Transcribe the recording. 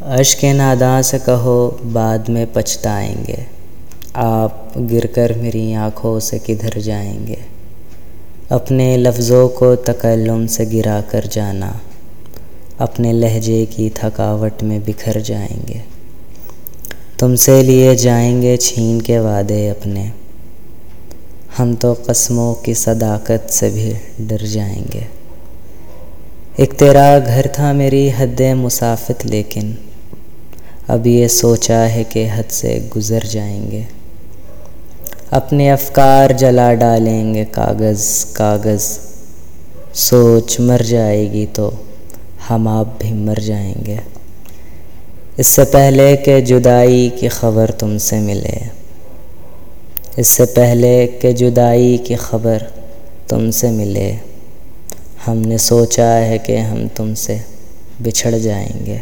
اشک ناداں سے کہو، بعد میں پچھتائیں گے۔ آپ گر کر میری آنکھوں سے کدھر جائیں گے؟ اپنے لفظوں کو تکلم سے گرا کر جانا۔ اپنے لہجے کی تھکاوٹ میں بکھر جائیں گے۔ تم سے لیے جائیں گے چھین کے وعدے اپنے۔ ہم تو قسموں کی صداقت سے بھی ڈر جائیں گے۔ ایک تیرا گھر تھا میری حد مسافت، لیکن اب یہ سوچا ہے کہ حد سے گزر جائیں گے۔ اپنے افکار جلا ڈالیں گے، کاغذ کاغذ۔ سوچ مر جائے گی تو ہم آپ بھی مر جائیں گے۔ اس سے پہلے کہ جدائی کی خبر تم سے ملے۔ اس سے پہلے کہ جدائی کی خبر تم سے ملے۔ ہم نے سوچا ہے کہ ہم تم سے بچھڑ جائیں گے۔